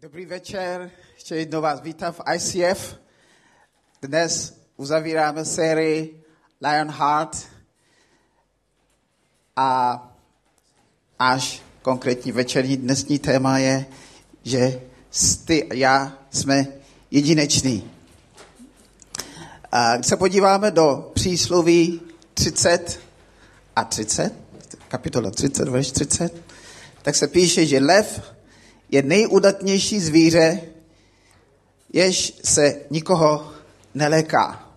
Dobrý večer, ještě jednou vás vítám v ICF. Dnes uzavíráme sérii Lionheart a až konkrétní večerní dnesní téma je, že ty a já jsme jedineční. Když se podíváme do přísloví 30 a 30, kapitola 30, verš 30, tak se píše, že lev je nejudatnější zvíře, jež se nikoho neléká.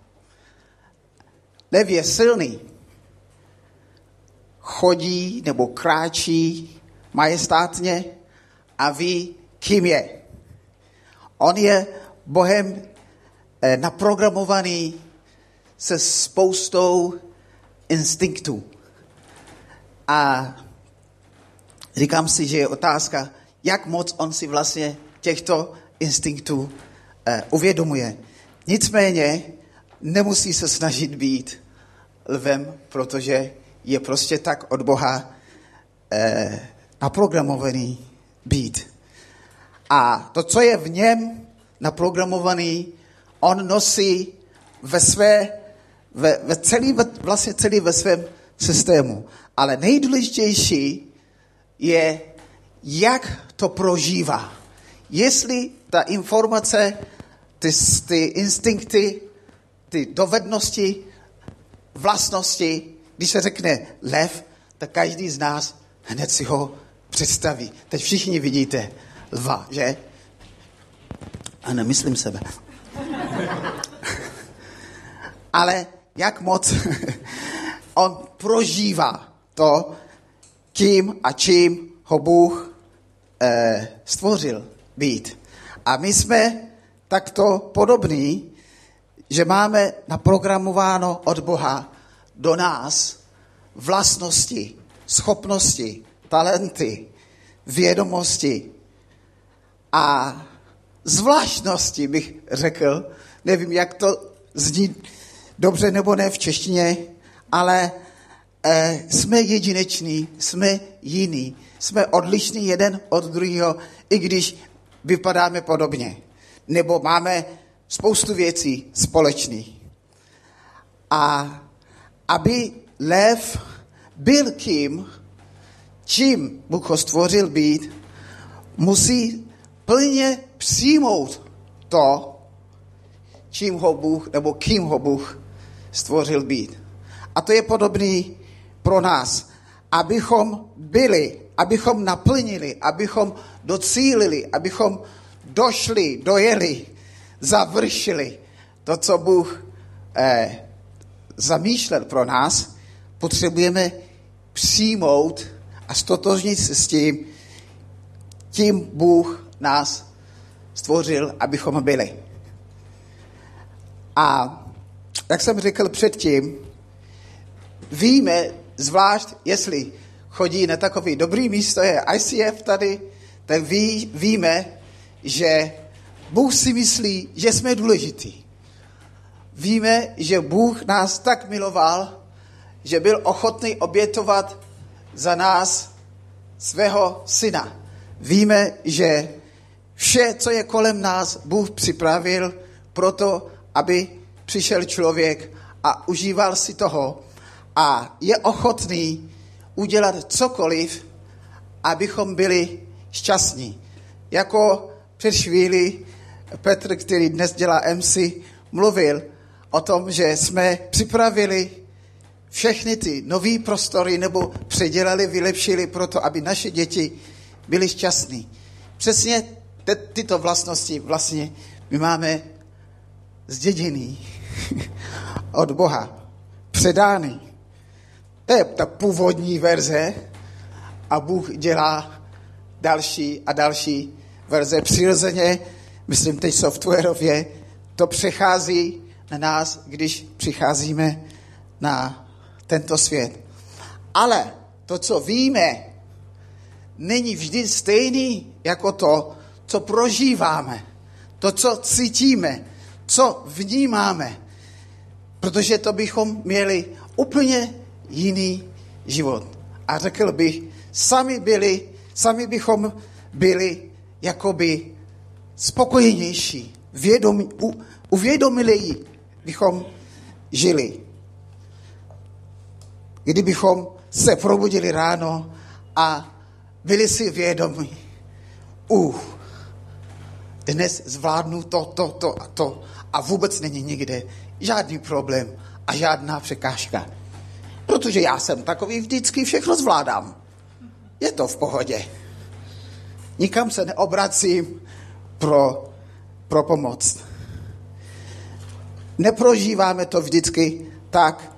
Lev je silný, chodí nebo kráčí majestátně a ví, kým je. On je Bohem eh, naprogramovaný se spoustou instinktů. A říkám si, že je otázka, jak moc on si vlastně těchto instinktů eh, uvědomuje. Nicméně nemusí se snažit být lvem, protože je prostě tak od Boha eh, naprogramovaný být. A to, co je v něm naprogramovaný, on nosí ve své, ve, ve celý, vlastně celý ve svém systému. Ale nejdůležitější je, jak to prožívá. Jestli ta informace, ty, ty instinkty, ty dovednosti, vlastnosti, když se řekne lev, tak každý z nás hned si ho představí. Teď všichni vidíte lva, že? A nemyslím sebe. Ale jak moc on prožívá to, kým a čím ho Bůh eh, stvořil být. A my jsme takto podobní, že máme naprogramováno od Boha do nás vlastnosti, schopnosti, talenty, vědomosti a zvláštnosti, bych řekl. Nevím, jak to zní dobře nebo ne v češtině, ale eh, jsme jedineční, jsme jiní jsme odlišní jeden od druhého, i když vypadáme podobně. Nebo máme spoustu věcí společných. A aby lev byl kým, čím Bůh ho stvořil být, musí plně přijmout to, čím ho Bůh, nebo kým ho Bůh stvořil být. A to je podobný pro nás, abychom byli abychom naplnili, abychom docílili, abychom došli, dojeli, završili to, co Bůh eh, zamýšlel pro nás, potřebujeme přijmout a stotožnit se s tím, tím Bůh nás stvořil, abychom byli. A jak jsem řekl předtím, víme, zvlášť jestli chodí na takový dobrý místo, je ICF tady, tak ví, víme, že Bůh si myslí, že jsme důležitý. Víme, že Bůh nás tak miloval, že byl ochotný obětovat za nás svého syna. Víme, že vše, co je kolem nás, Bůh připravil proto, aby přišel člověk a užíval si toho a je ochotný udělat cokoliv, abychom byli šťastní. Jako před chvíli Petr, který dnes dělá MC, mluvil o tom, že jsme připravili všechny ty nové prostory nebo předělali, vylepšili proto, aby naše děti byly šťastní. Přesně te, tyto vlastnosti vlastně my máme zděděný od Boha, předány. To je ta původní verze a Bůh dělá další a další verze. Přirozeně, myslím teď softwarově, to přechází na nás, když přicházíme na tento svět. Ale to, co víme, není vždy stejný jako to, co prožíváme, to, co cítíme, co vnímáme. Protože to bychom měli úplně jiný život. A řekl bych, sami byli, sami bychom byli jakoby spokojenější, vědomí, u, uvědomilí bychom žili. Kdybychom se probudili ráno a byli si vědomí, uh, dnes zvládnu to, to, to a to a vůbec není nikde žádný problém a žádná překážka. Protože já jsem takový vždycky všechno zvládám. Je to v pohodě. Nikam se neobracím pro, pro pomoc. Neprožíváme to vždycky tak,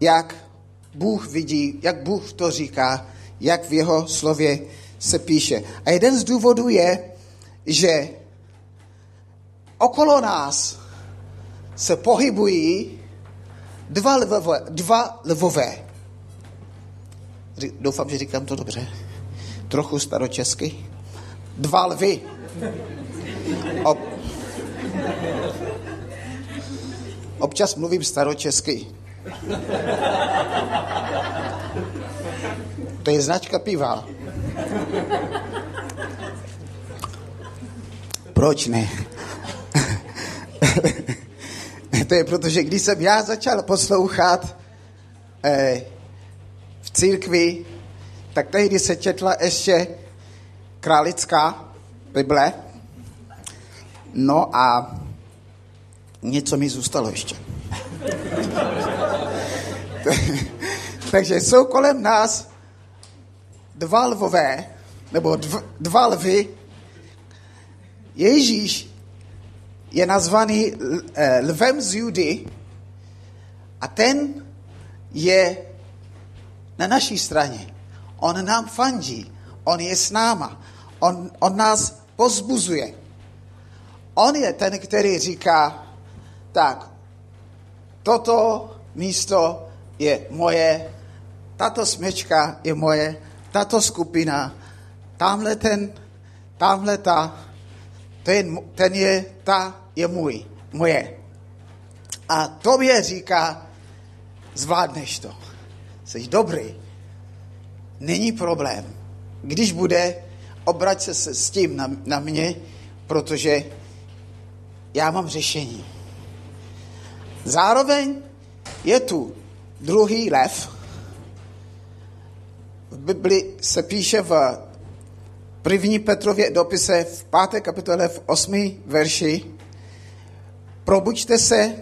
jak Bůh vidí, jak Bůh to říká, jak v jeho slově se píše. A jeden z důvodů je, že okolo nás se pohybují dva lvové. Dva lvové. Doufám, že říkám to dobře. Trochu staročesky. Dva lvy. Ob... Občas mluvím staročesky. To je značka piva. Proč ne? to je proto, že když jsem já začal poslouchat eh, v církvi, tak tehdy se četla ještě králická Bible. No a něco mi zůstalo ještě. Takže jsou kolem nás dva lvové, nebo dv, dva lvy. Ježíš je nazvaný eh, lvem z Judy a ten je na naší straně. On nám fandí, on je s náma, on, on nás pozbuzuje. On je ten, který říká, tak, toto místo je moje, tato smečka je moje, tato skupina, tamhle ten, tamhle ta, ten, ten je, ta je můj, moje. A tobě říká, zvládneš to. Jsi dobrý. Není problém. Když bude, obrať se s tím na, na mě, protože já mám řešení. Zároveň je tu druhý lev. V Bibli se píše v první Petrově dopise v páté kapitole v osmi verši Probuďte se,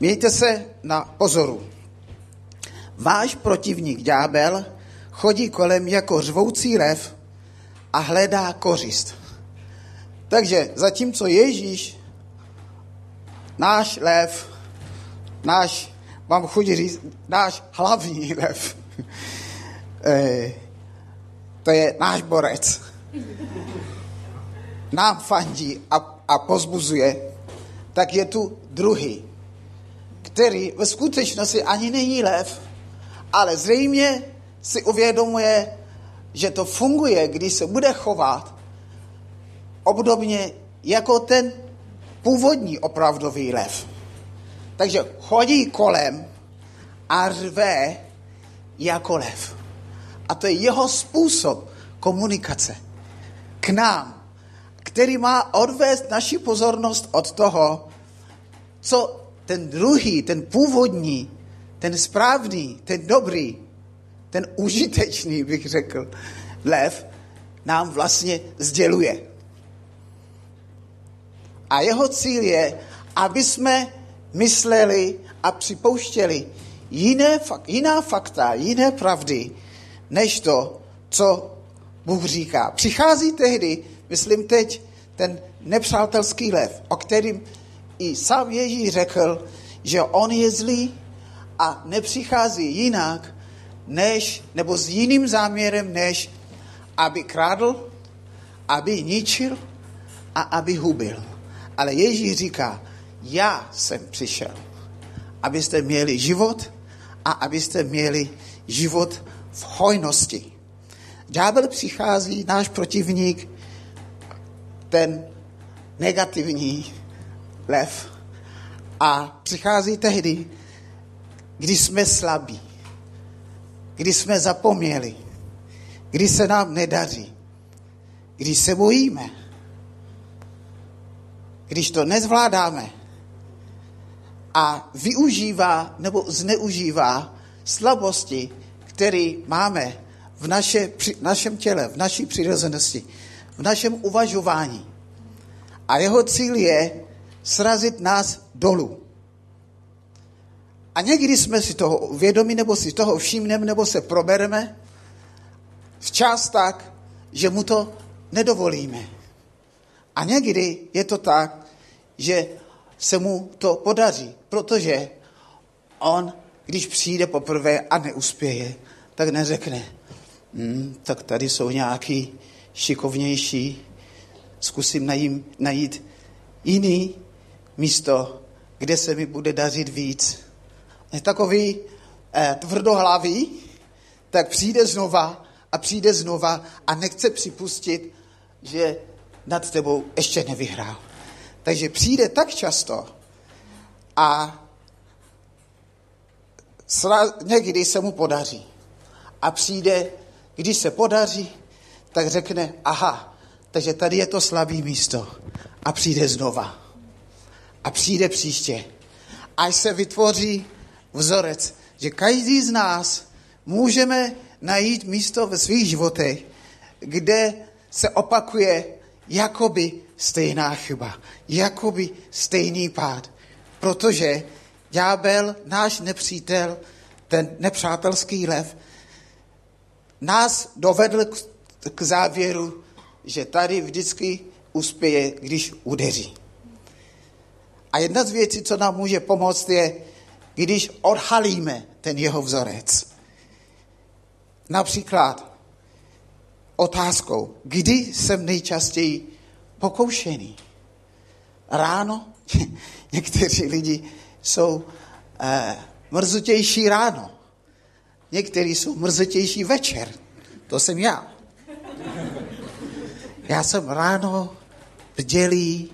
mějte se na pozoru. Váš protivník ďábel chodí kolem jako řvoucí lev a hledá kořist. Takže zatímco Ježíš, náš lev, náš, mám chuť říct, náš hlavní lev, eh, to je náš borec, nám fandí a, a pozbuzuje, tak je tu druhý, který ve skutečnosti ani není lev, ale zřejmě si uvědomuje, že to funguje, když se bude chovat obdobně jako ten původní opravdový lev. Takže chodí kolem a řve jako lev. A to je jeho způsob komunikace k nám, který má odvést naši pozornost od toho, co ten druhý, ten původní, ten správný, ten dobrý, ten užitečný, bych řekl, lev, nám vlastně sděluje. A jeho cíl je, aby jsme mysleli a připouštěli jiné, jiná fakta, jiné pravdy, než to, co Bůh říká. Přichází tehdy, myslím teď, ten nepřátelský lev, o kterým i sám Ježíš řekl, že on je zlý a nepřichází jinak, než, nebo s jiným záměrem, než aby krádl, aby ničil a aby hubil. Ale Ježíš říká, já jsem přišel, abyste měli život a abyste měli život v hojnosti. Ďábel přichází, náš protivník, ten negativní lev. A přichází tehdy, když jsme slabí, když jsme zapomněli, když se nám nedaří, když se bojíme. když to nezvládáme a využívá nebo zneužívá slabosti, které máme v naše, při, našem těle, v naší přirozenosti, v našem uvažování. A jeho cíl je srazit nás dolů. A někdy jsme si toho vědomi, nebo si toho všimneme, nebo se probereme včas tak, že mu to nedovolíme. A někdy je to tak, že se mu to podaří, protože on, když přijde poprvé a neuspěje, tak neřekne, hm, tak tady jsou nějaký šikovnější, zkusím najít jiný místo, kde se mi bude dařit víc. Je takový eh, tvrdohlavý, tak přijde znova a přijde znova a nechce připustit, že nad tebou ještě nevyhrál. Takže přijde tak často a někdy se mu podaří. A přijde, když se podaří, tak řekne, aha, takže tady je to slabý místo. A přijde znova. A přijde příště. Až se vytvoří vzorec, že každý z nás můžeme najít místo ve svých životech, kde se opakuje jakoby stejná chyba, jakoby stejný pád. Protože ďábel, náš nepřítel, ten nepřátelský lev, nás dovedl k, k závěru, že tady vždycky uspěje, když udeří. A jedna z věcí, co nám může pomoct, je, když odhalíme ten jeho vzorec. Například otázkou, kdy jsem nejčastěji pokoušený? Ráno? Někteří lidi jsou eh, mrzutější ráno. Někteří jsou mrzutější večer. To jsem já. Já jsem ráno bdělý,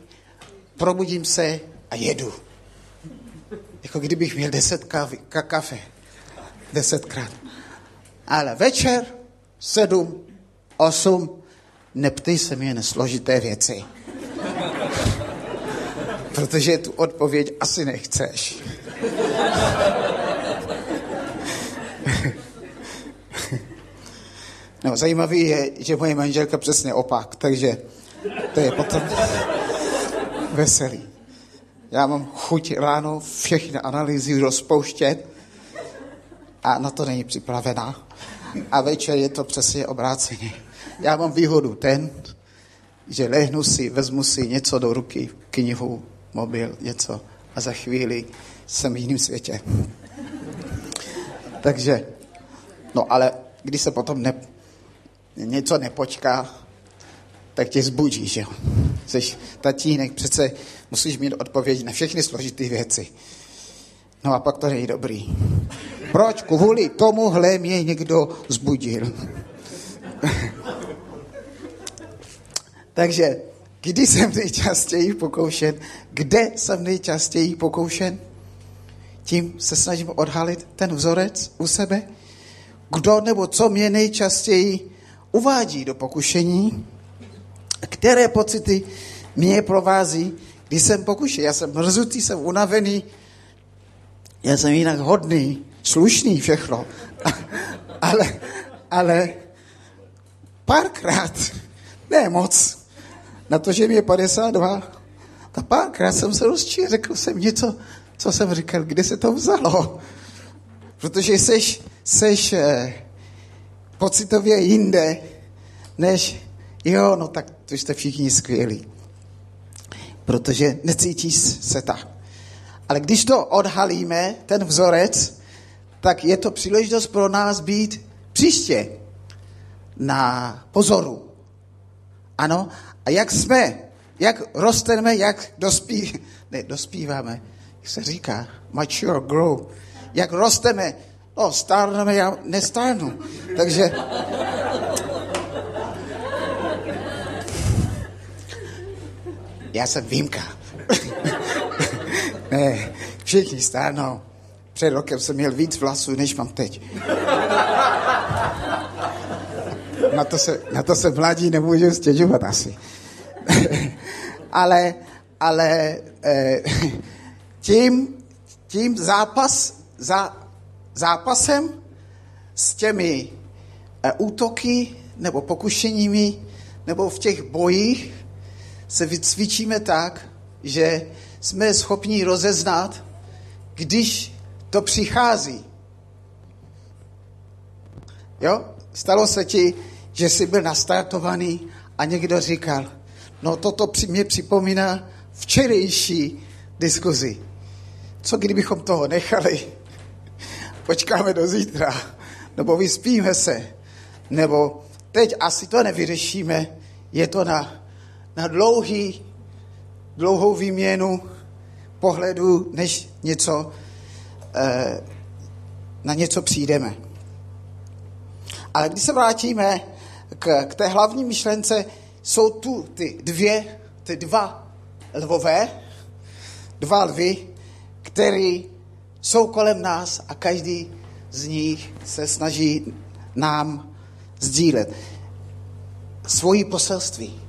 probudím se a jedu. Jako kdybych měl deset kávy, kafe. Desetkrát. Ale večer, sedm, osm, neptej se mě na složité věci. Protože tu odpověď asi nechceš. No, zajímavý je, že moje manželka přesně opak, takže to je potom veselý. Já mám chuť ráno všechny analýzy rozpouštět a na to není připravená. A večer je to přesně obráceně. Já mám výhodu ten, že lehnu si, vezmu si něco do ruky, knihu, mobil, něco a za chvíli jsem v jiném světě. Takže, no ale když se potom ne, něco nepočká, tak tě zbudí, že jo. Jsi tatínek, přece musíš mít odpověď na všechny složité věci. No a pak to není dobrý. Proč? Kvůli tomuhle mě někdo zbudil. Takže kdy jsem nejčastěji pokoušen, kde jsem nejčastěji pokoušen, tím se snažím odhalit ten vzorec u sebe. Kdo nebo co mě nejčastěji uvádí do pokušení, které pocity mě provází, když jsem pokušen. Já jsem mrzutý, jsem unavený, já jsem jinak hodný, slušný všechno. ale, ale párkrát, ne moc, na to, že mi je 52, tak párkrát jsem se rozčil, řekl jsem něco, co jsem říkal, kde se to vzalo. Protože jsi, jsi eh, pocitově jinde, než jo, no tak to jste všichni skvělí. Protože necítíš se tak. Ale když to odhalíme, ten vzorec, tak je to příležitost pro nás být příště na pozoru. Ano, a jak jsme, jak rosteme, jak dospí, ne, dospíváme, jak se říká, mature, grow, jak rosteme, no, stárneme, já nestárnu. Takže já jsem výjimka. ne, všichni stárnou. Před rokem jsem měl víc vlasů, než mám teď. na, to se, na to se mladí nemůžu stěžovat asi. ale, ale eh, tím, tím zápas, za, zápasem s těmi eh, útoky nebo pokušeními nebo v těch bojích se vycvičíme tak, že jsme schopni rozeznat, když to přichází. Jo? Stalo se ti, že jsi byl nastartovaný a někdo říkal, no toto mě připomíná včerejší diskuzi. Co kdybychom toho nechali? Počkáme do zítra, nebo vyspíme se, nebo teď asi to nevyřešíme, je to na, na dlouhý, dlouhou výměnu pohledu, než něco, eh, na něco přijdeme. Ale když se vrátíme k, k té hlavní myšlence, jsou tu ty dvě, ty dva lvové, dva lvy, které jsou kolem nás a každý z nich se snaží nám sdílet svoji poselství.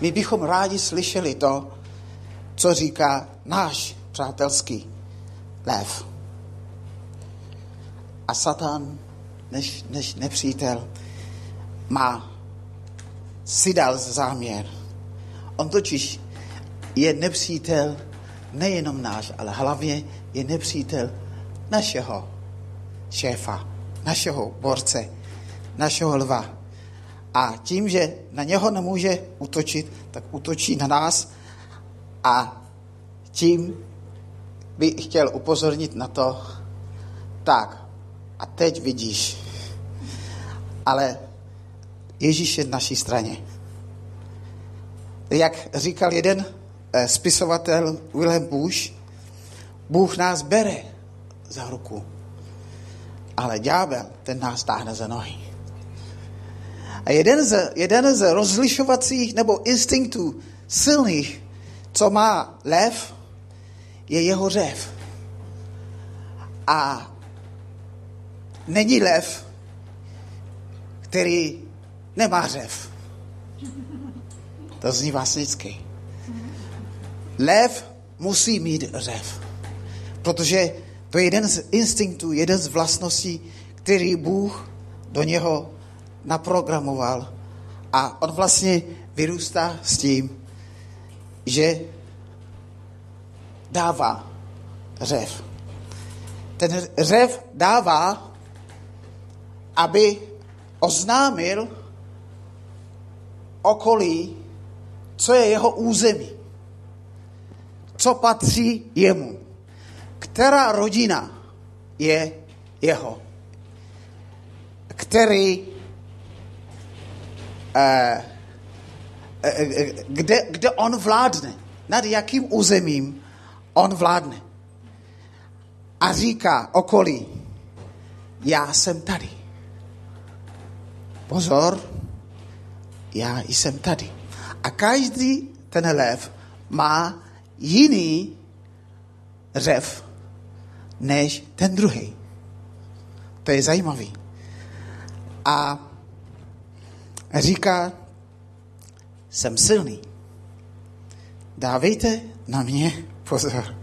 My bychom rádi slyšeli to, co říká náš přátelský lev. A Satan, než, než nepřítel, má si dal záměr. On totiž je nepřítel nejenom náš, ale hlavně je nepřítel našeho šéfa, našeho borce, našeho lva. A tím, že na něho nemůže utočit, tak utočí na nás a tím bych chtěl upozornit na to, tak, a teď vidíš, ale Ježíš je na naší straně. Jak říkal jeden eh, spisovatel Wilhelm Bush, Bůh nás bere za ruku, ale ďábel, ten nás táhne za nohy. A jeden z, jeden z rozlišovacích nebo instinktů silných, co má lev, je jeho řev. A není lev, který nemá řev. To zní vlastnicky. Lev musí mít řev, protože to je jeden z instinktů, jeden z vlastností, který Bůh do něho naprogramoval. A on vlastně vyrůstá s tím, že dává řev. Ten řev dává, aby oznámil okolí, co je jeho území, co patří jemu, která rodina je jeho, který, kde, kde on vládne, nad jakým územím on vládne. A říká okolí, já jsem tady. Pozor, já jsem tady. A každý ten lev má jiný řev než ten druhý. To je zajímavý. A říká, jsem silný. Dávejte na mě pozor.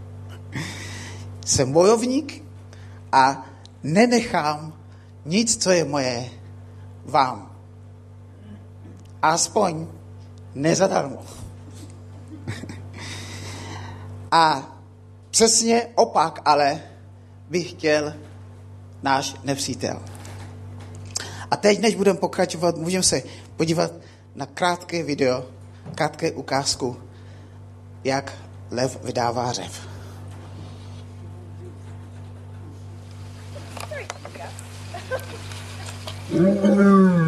Jsem bojovník a nenechám nic, co je moje, vám aspoň nezadarmo. A přesně opak ale bych chtěl náš nepřítel. A teď, než budeme pokračovat, můžeme se podívat na krátké video, krátké ukázku, jak lev vydává řev. Mm-hmm.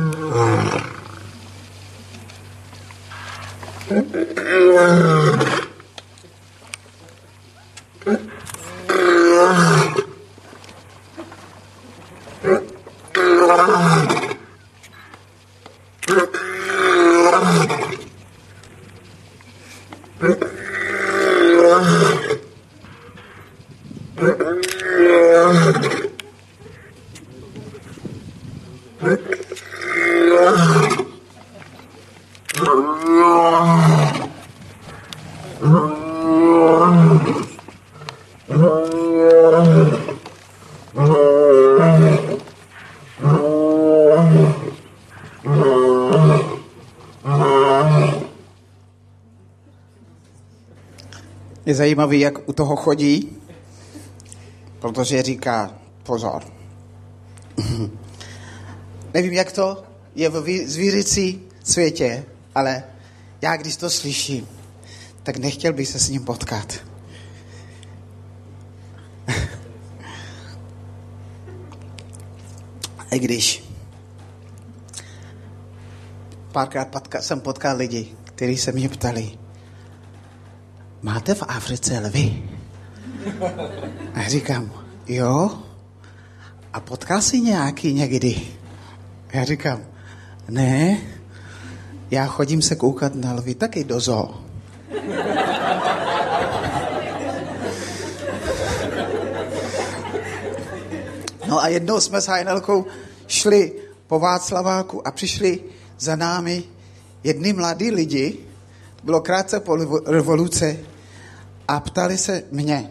zajímavý, jak u toho chodí, protože říká pozor. Nevím, jak to je v zvířecí světě, ale já, když to slyším, tak nechtěl bych se s ním potkat. I když párkrát jsem potkal lidi, kteří se mě ptali, máte v Africe lvy? A říkám, jo. A potkal jsi nějaký někdy? Já říkám, ne, já chodím se koukat na lvy taky do zoo. No a jednou jsme s Hajnelkou šli po Václaváku a přišli za námi jedni mladí lidi, bylo krátce po revoluce, a ptali se mě,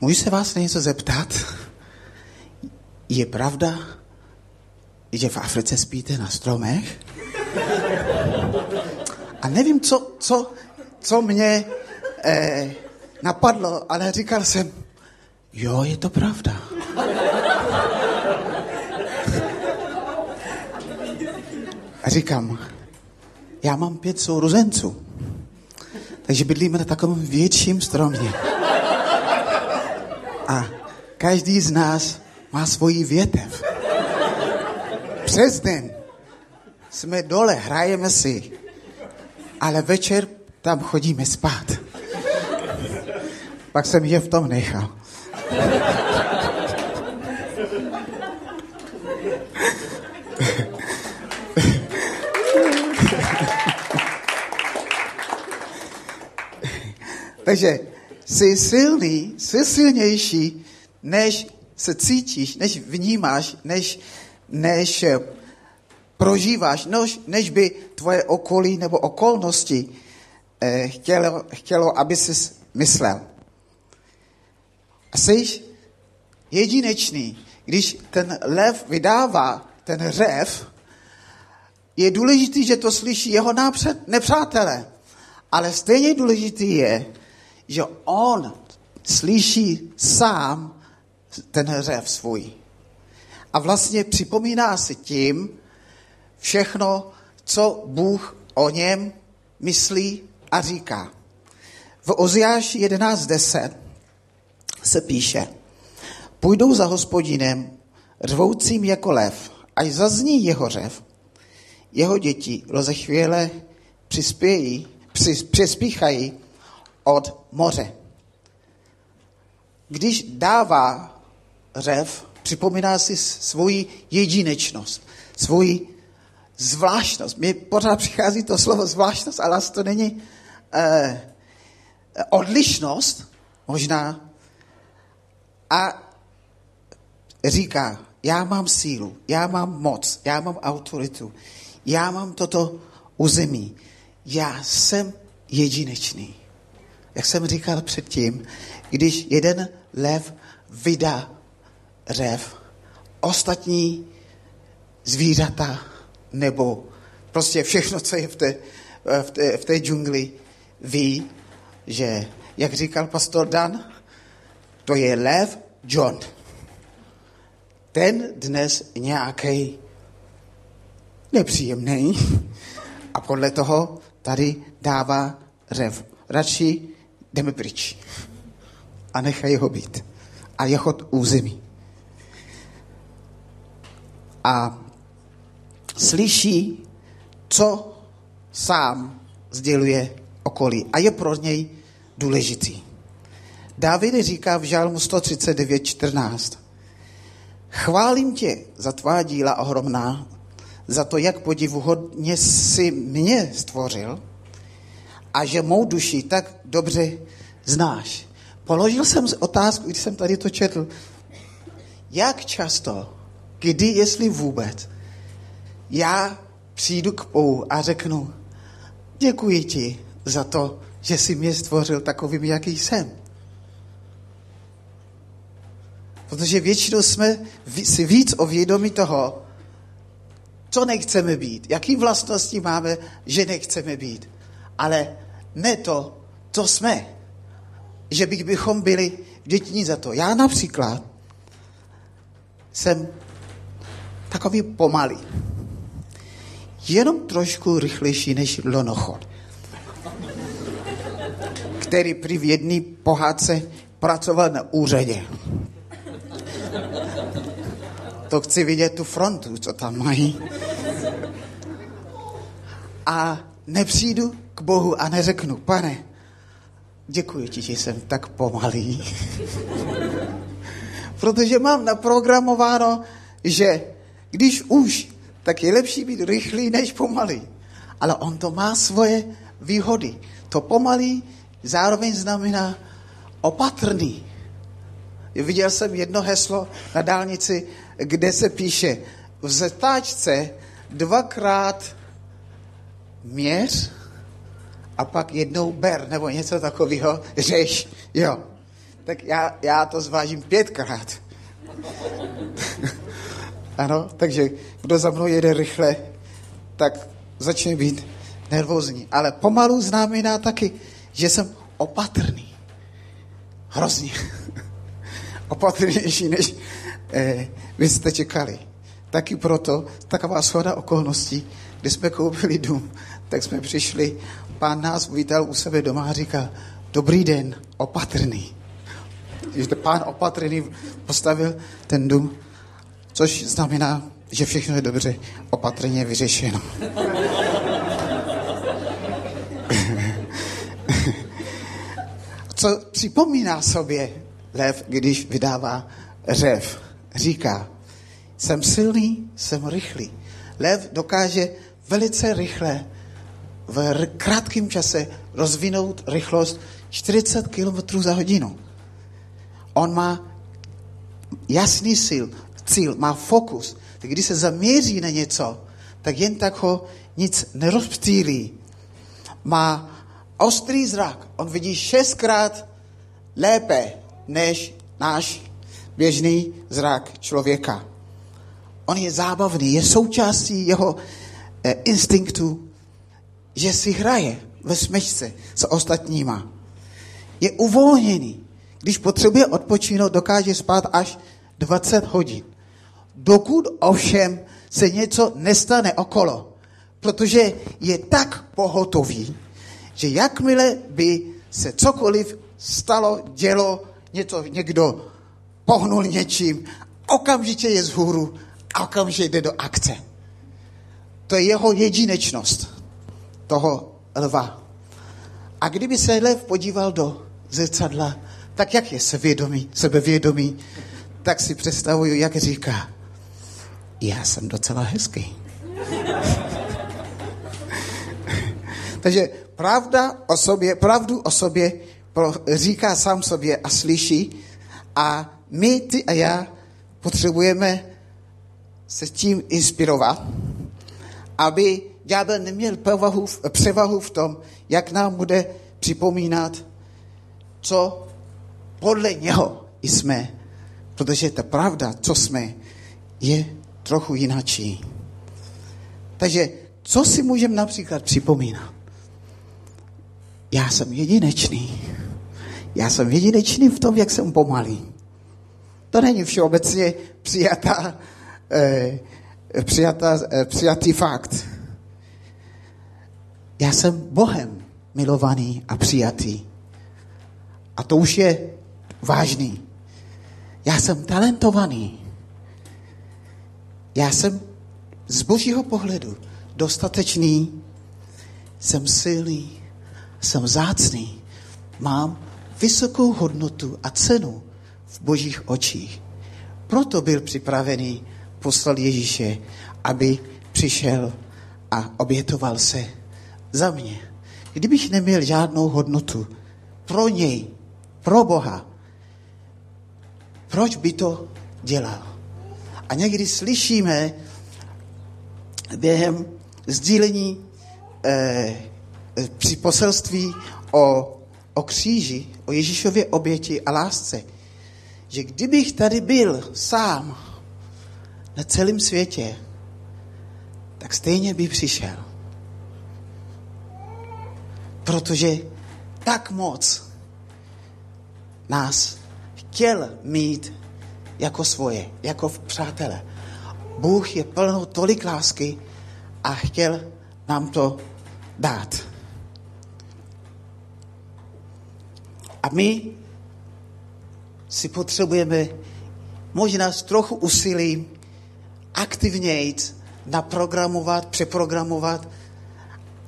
můžu se vás něco zeptat? Je pravda, že v Africe spíte na stromech? A nevím, co, co, co mě eh, napadlo, ale říkal jsem, jo, je to pravda. A říkám, já mám pět sourozenců, takže bydlíme na takovém větším stromě. A každý z nás má svoji větev. Přes den jsme dole, hrajeme si, ale večer tam chodíme spát. Pak jsem je v tom nechal. Takže jsi silný, jsi silnější, než se cítíš, než vnímáš, než, než eh, prožíváš, než, než by tvoje okolí nebo okolnosti eh, chtělo, chtělo, aby jsi myslel. A jsi jedinečný. Když ten lev vydává ten řev, je důležité, že to slyší jeho nepřátelé. Ale stejně důležitý je, že on slyší sám ten řev svůj. A vlastně připomíná si tím všechno, co Bůh o něm myslí a říká. V Oziáši 11.10 se píše, půjdou za hospodinem, řvoucím jako lev, až zazní jeho řev. Jeho děti rozechvěle přispějí, přispíchají od moře. Když dává řev, připomíná si svoji jedinečnost, svoji zvláštnost. Mně pořád přichází to slovo zvláštnost, ale to není eh, odlišnost, možná. A říká, já mám sílu, já mám moc, já mám autoritu, já mám toto území, já jsem jedinečný jak jsem říkal předtím, když jeden lev vydá řev, ostatní zvířata nebo prostě všechno, co je v té, v té, v té džungli, ví, že, jak říkal pastor Dan, to je lev John. Ten dnes nějaký nepříjemný a podle toho tady dává řev. Radši jdeme pryč. A nechají ho být. A jeho území. A slyší, co sám sděluje okolí. A je pro něj důležitý. Dávid říká v žálmu 139.14. Chválím tě za tvá díla ohromná, za to, jak podivuhodně si mě stvořil a že mou duši tak dobře znáš. Položil jsem otázku, když jsem tady to četl, jak často, kdy, jestli vůbec, já přijdu k Bohu a řeknu, děkuji ti za to, že jsi mě stvořil takovým, jaký jsem. Protože většinou jsme si víc ovědomí toho, co nechceme být, jaký vlastnosti máme, že nechceme být. Ale ne to, to jsme. Že bych bychom byli vděční za to. Já například jsem takový pomalý. Jenom trošku rychlejší než lonochod, který při v jedné pohádce pracoval na úřadě. To chci vidět tu frontu, co tam mají. A nepřijdu k Bohu a neřeknu, pane, děkuji ti, že jsem tak pomalý. Protože mám naprogramováno, že když už, tak je lepší být rychlý než pomalý. Ale on to má svoje výhody. To pomalý zároveň znamená opatrný. Viděl jsem jedno heslo na dálnici, kde se píše v zatáčce dvakrát měř a pak jednou ber, nebo něco takového, řeš. Jo. Tak já, já to zvážím pětkrát. ano, takže kdo za mnou jede rychle, tak začne být nervózní. Ale pomalu znamená taky, že jsem opatrný. Hrozně. Opatrnější, než eh, vy jste čekali. Taky proto taková shoda okolností, kdy jsme koupili dům, tak jsme přišli, pán nás uvítal u sebe doma a říká, dobrý den, opatrný. Že pán opatrný postavil ten dům, což znamená, že všechno je dobře opatrně vyřešeno. Co připomíná sobě lev, když vydává řev? Říká, jsem silný, jsem rychlý. Lev dokáže velice rychle v krátkém čase rozvinout rychlost 40 km za hodinu. On má jasný sil, cíl, má fokus. Tak když se zaměří na něco, tak jen tak ho nic nerozptýlí. Má ostrý zrak. On vidí šestkrát lépe než náš běžný zrak člověka. On je zábavný, je součástí jeho eh, instinktu, že si hraje ve smečce s ostatníma. Je uvolněný. Když potřebuje odpočinout, dokáže spát až 20 hodin. Dokud ovšem se něco nestane okolo, protože je tak pohotový, že jakmile by se cokoliv stalo, dělo, něco, někdo pohnul něčím, okamžitě je z hůru a okamžitě jde do akce. To je jeho jedinečnost toho lva. A kdyby se lev podíval do zrcadla, tak jak je sevědomý, sebevědomý, tak si představuju, jak říká, já jsem docela hezký. Takže pravda o sobě, pravdu o sobě říká sám sobě a slyší a my, ty a já, potřebujeme se tím inspirovat, aby ďábel neměl převahu, převahu v tom, jak nám bude připomínat, co podle něho jsme. Protože ta pravda, co jsme, je trochu jinačí. Takže co si můžeme například připomínat? Já jsem jedinečný. Já jsem jedinečný v tom, jak jsem pomalý. To není všeobecně přijatá, eh, přijatá, eh, přijatý fakt. Já jsem Bohem milovaný a přijatý. A to už je vážný. Já jsem talentovaný. Já jsem z božího pohledu dostatečný, jsem silný, jsem zácný, mám vysokou hodnotu a cenu v božích očích. Proto byl připravený poslal Ježíše, aby přišel a obětoval se za mě. Kdybych neměl žádnou hodnotu pro něj, pro Boha, proč by to dělal? A někdy slyšíme během sdílení eh, při poselství o, o kříži, o Ježíšově oběti a lásce, že kdybych tady byl sám na celém světě, tak stejně by přišel. Protože tak moc nás chtěl mít jako svoje, jako v přátele. Bůh je plnou tolik lásky a chtěl nám to dát. A my si potřebujeme možná s trochu úsilím aktivněji naprogramovat, přeprogramovat,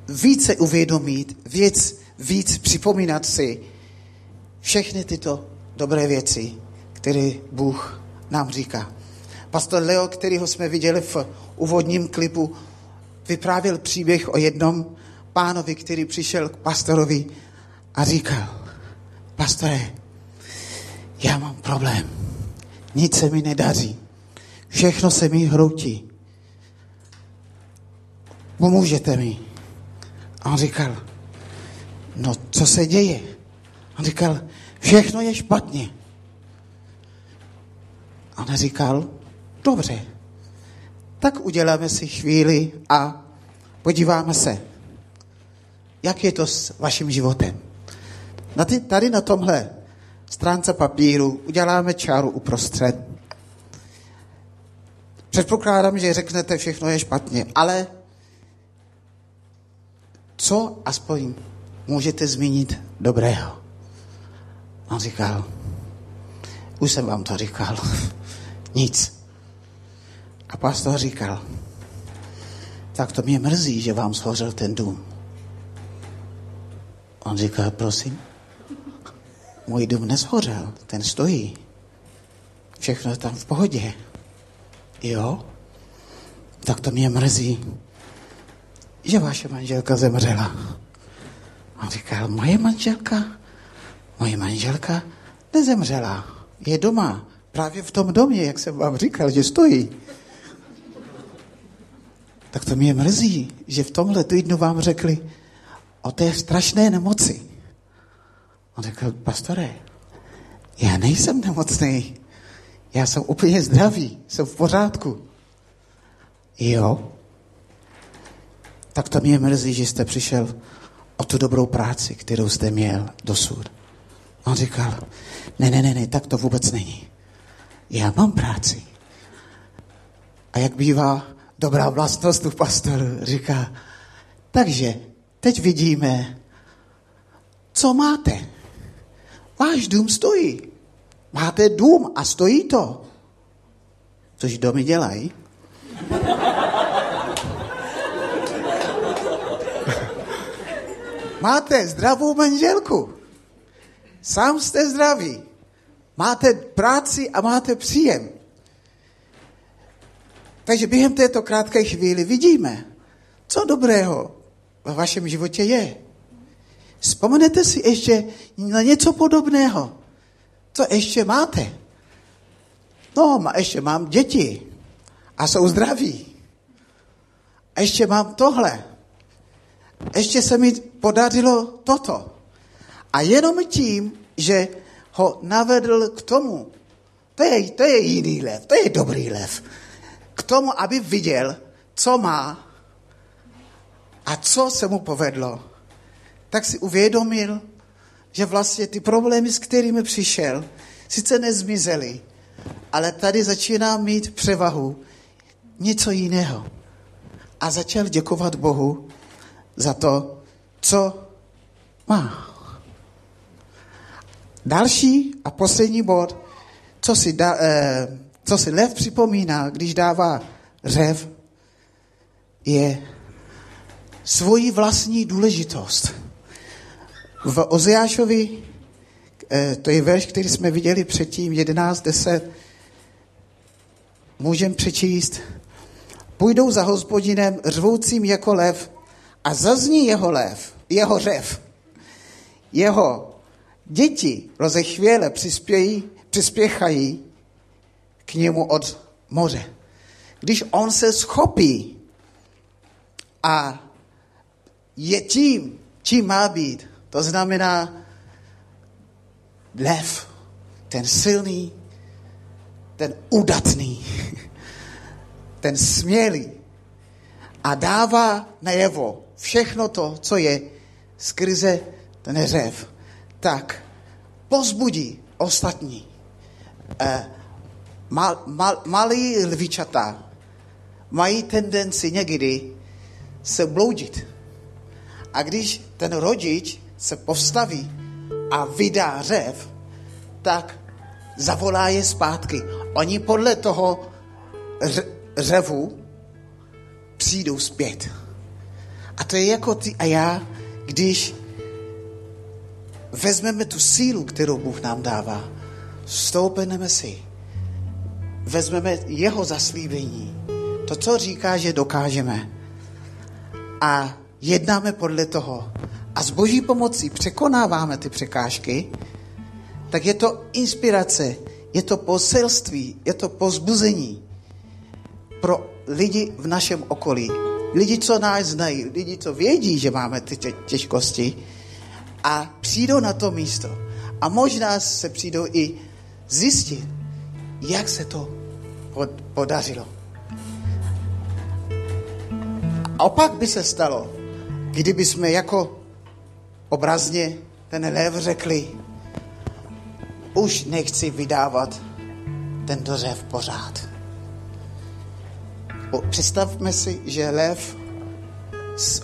více uvědomit, víc, víc připomínat si všechny tyto dobré věci, které Bůh nám říká. Pastor Leo, kterýho jsme viděli v úvodním klipu, vyprávěl příběh o jednom pánovi, který přišel k pastorovi a říkal, pastore, já mám problém, nic se mi nedaří, všechno se mi hroutí. Pomůžete mi. A on říkal, no co se děje? On říkal, všechno je špatně. A on říkal, dobře, tak uděláme si chvíli a podíváme se, jak je to s vaším životem. Na ty, tady na tomhle stránce papíru uděláme čáru uprostřed. Předpokládám, že řeknete, všechno je špatně, ale co aspoň můžete zmínit dobrého? On říkal, už jsem vám to říkal, nic. A pastor říkal, tak to mě mrzí, že vám shořel ten dům. On říkal, prosím, můj dům neshořel, ten stojí. Všechno je tam v pohodě. Jo? Tak to mě mrzí, že vaše manželka zemřela. On říkal, moje manželka? Moje manželka nezemřela. Je doma. Právě v tom domě, jak jsem vám říkal, že stojí. Tak to mě mrzí, že v tomhle týdnu vám řekli o té strašné nemoci. On řekl, pastore, já nejsem nemocný. Já jsem úplně zdravý, jsem v pořádku. Jo, tak to mě mrzí, že jste přišel o tu dobrou práci, kterou jste měl dosud. On říkal, ne, ne, ne, ne, tak to vůbec není. Já mám práci. A jak bývá dobrá vlastnost u pastoru, říká, takže teď vidíme, co máte. Váš dům stojí. Máte dům a stojí to. Což domy dělají. Máte zdravou manželku. Sám jste zdraví. Máte práci a máte příjem. Takže během této krátké chvíli vidíme, co dobrého ve vašem životě je. Vzpomenete si ještě na něco podobného. Co ještě máte? No, ještě mám děti a jsou zdraví. A ještě mám tohle ještě se mi podařilo toto. A jenom tím, že ho navedl k tomu, to je, to je jiný lev, to je dobrý lev, k tomu, aby viděl, co má a co se mu povedlo, tak si uvědomil, že vlastně ty problémy, s kterými přišel, sice nezmizely, ale tady začíná mít převahu něco jiného. A začal děkovat Bohu za to, co má. Další a poslední bod, co si, da, eh, co si lev připomíná, když dává řev, je svoji vlastní důležitost. V Ozeášovi, eh, to je verš, který jsme viděli předtím, 11.10, můžeme přečíst, půjdou za hospodinem řvoucím jako lev a zazní jeho lev, jeho řev. Jeho děti rozechvěle přispějí, přispěchají k němu od moře. Když on se schopí a je tím, čím má být, to znamená lev, ten silný, ten udatný, ten smělý a dává najevo všechno to, co je skrze ten řev, tak pozbudí ostatní. Eh, mal, mal, malí lvičata mají tendenci někdy se bloudit. A když ten rodič se postaví a vydá řev, tak zavolá je zpátky. Oni podle toho řevu přijdou zpět. A to je jako ty a já, když vezmeme tu sílu, kterou Bůh nám dává, stoupeneme si, vezmeme jeho zaslíbení, to, co říká, že dokážeme a jednáme podle toho a s boží pomocí překonáváme ty překážky, tak je to inspirace, je to poselství, je to pozbuzení pro lidi v našem okolí. Lidi, co nás znají, lidi, co vědí, že máme ty těžkosti a přijdou na to místo. A možná se přijdou i zjistit, jak se to podařilo. A opak by se stalo, kdyby jsme jako obrazně ten lev řekli, už nechci vydávat tento řev pořád. Představme si, že lev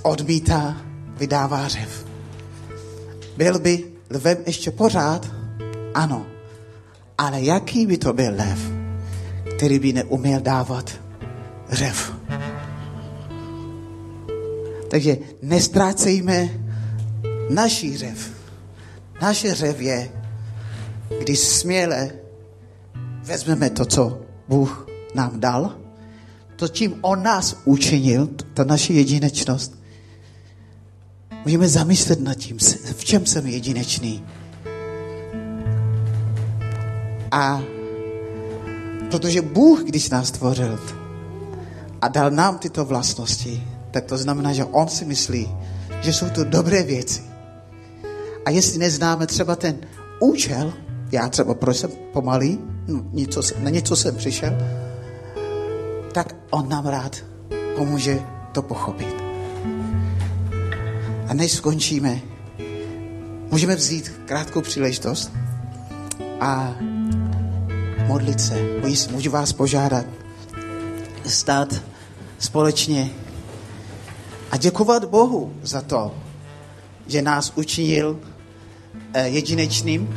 odmítá, vydává řev. Byl by lvem ještě pořád? Ano. Ale jaký by to byl lev, který by neuměl dávat řev? Takže nestrácejme naší řev. Naše řev je, když směle vezmeme to, co Bůh nám dal, to, čím On nás učinil, ta naše jedinečnost, můžeme zamyslet nad tím, v čem jsem jedinečný. A protože Bůh, když nás stvořil a dal nám tyto vlastnosti, tak to znamená, že On si myslí, že jsou to dobré věci. A jestli neznáme třeba ten účel, já třeba proč jsem pomalý, no, něco, na něco jsem přišel, on nám rád pomůže to pochopit. A než skončíme, můžeme vzít krátkou příležitost a modlit se. Můžu vás požádat stát společně a děkovat Bohu za to, že nás učinil eh, jedinečným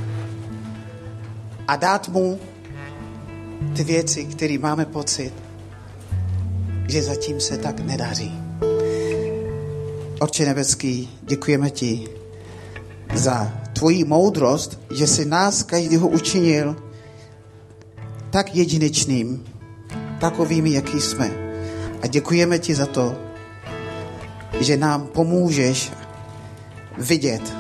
a dát mu ty věci, které máme pocit, že zatím se tak nedaří. Otče nebeský, děkujeme ti za tvoji moudrost, že si nás každého učinil tak jedinečným, takovými, jaký jsme. A děkujeme ti za to, že nám pomůžeš vidět,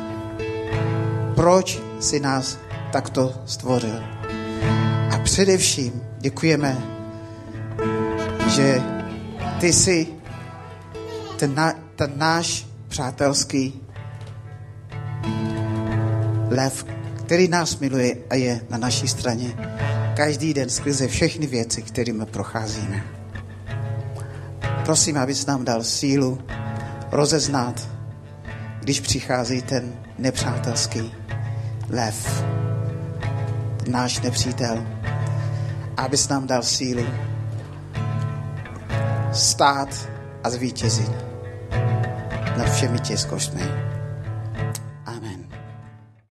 proč si nás takto stvořil. A především děkujeme, že ty jsi ten, na, ten náš přátelský lev, který nás miluje a je na naší straně každý den skrze všechny věci, kterými procházíme. Prosím, abys nám dal sílu rozeznat, když přichází ten nepřátelský lev, náš nepřítel, abys nám dal sílu stát a zvítězit nad všemi těžkostmi.